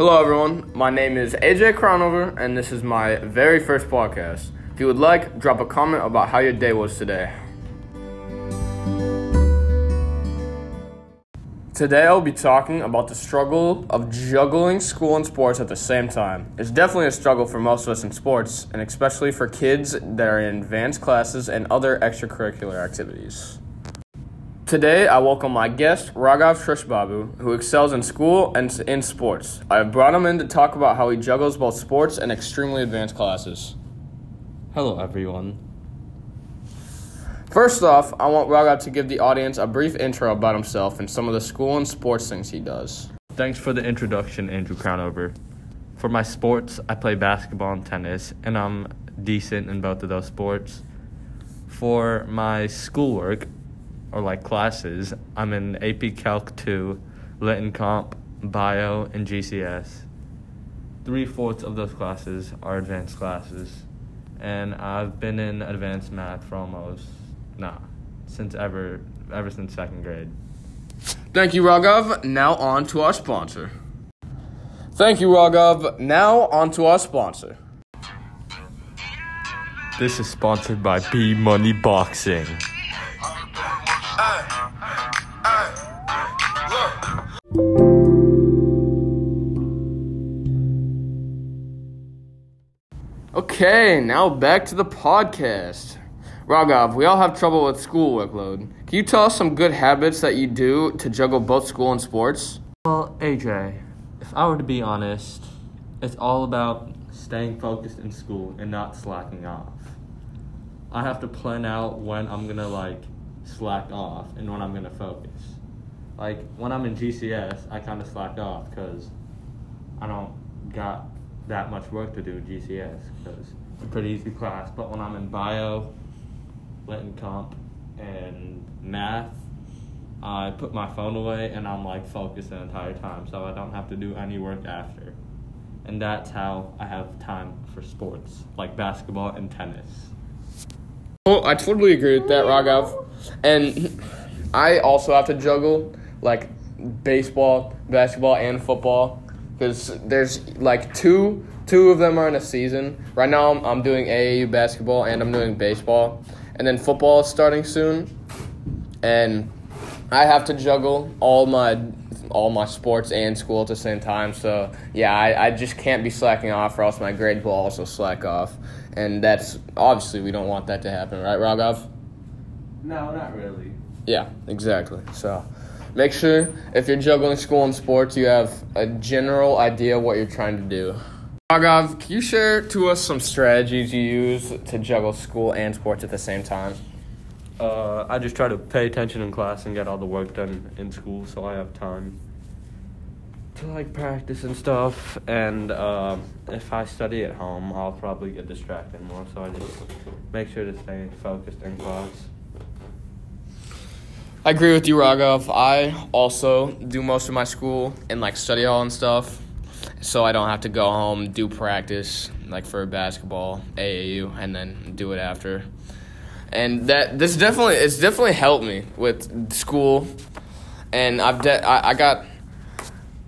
Hello, everyone. My name is AJ Cronover, and this is my very first podcast. If you would like, drop a comment about how your day was today. Today, I'll be talking about the struggle of juggling school and sports at the same time. It's definitely a struggle for most of us in sports, and especially for kids that are in advanced classes and other extracurricular activities. Today, I welcome my guest, Raghav Shrishbabu, who excels in school and in sports. I have brought him in to talk about how he juggles both sports and extremely advanced classes. Hello, everyone. First off, I want Raghav to give the audience a brief intro about himself and some of the school and sports things he does. Thanks for the introduction, Andrew Crownover. For my sports, I play basketball and tennis, and I'm decent in both of those sports. For my schoolwork, or like classes, I'm in AP Calc 2, Lit and Comp, Bio, and GCS. Three fourths of those classes are advanced classes, and I've been in advanced math for almost, nah, since ever, ever since second grade. Thank you, Raghav. Now on to our sponsor. Thank you, Raghav. Now on to our sponsor. This is sponsored by B Money Boxing. Okay, now back to the podcast. Raghav, we all have trouble with school workload. Can you tell us some good habits that you do to juggle both school and sports? Well, AJ, if I were to be honest, it's all about staying focused in school and not slacking off. I have to plan out when I'm gonna like slack off and when I'm gonna focus. Like when I'm in GCS, I kind of slack off because I don't got that much work to do in GCS because it's a pretty easy class. But when I'm in bio, lit and comp, and math, I put my phone away and I'm like focused the entire time, so I don't have to do any work after. And that's how I have time for sports like basketball and tennis. Well, I totally agree with that, Raghav. And I also have to juggle like baseball, basketball, and football because there's like two two of them are in a season. Right now, I'm, I'm doing AAU basketball and I'm doing baseball, and then football is starting soon, and I have to juggle all my all my sports and school at the same time. So yeah, I, I just can't be slacking off, or else my grades will also slack off, and that's obviously we don't want that to happen, right, Raghav? No, not really. Yeah, exactly. So make sure if you're juggling school and sports, you have a general idea what you're trying to do. Raghav, can you share to us some strategies you use to juggle school and sports at the same time? Uh, I just try to pay attention in class and get all the work done in school, so I have time to like practice and stuff. And uh, if I study at home, I'll probably get distracted more. So I just make sure to stay focused in class. I agree with you, Raghav. I also do most of my school in like study hall and stuff, so I don't have to go home, do practice like for basketball, AAU, and then do it after. And that this definitely it's definitely helped me with school, and I've de- I, I got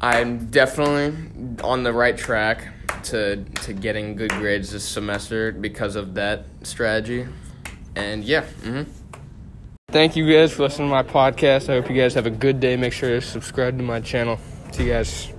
I'm definitely on the right track to to getting good grades this semester because of that strategy. And yeah, mm-hmm. Thank you guys for listening to my podcast. I hope you guys have a good day. Make sure to subscribe to my channel. See you guys.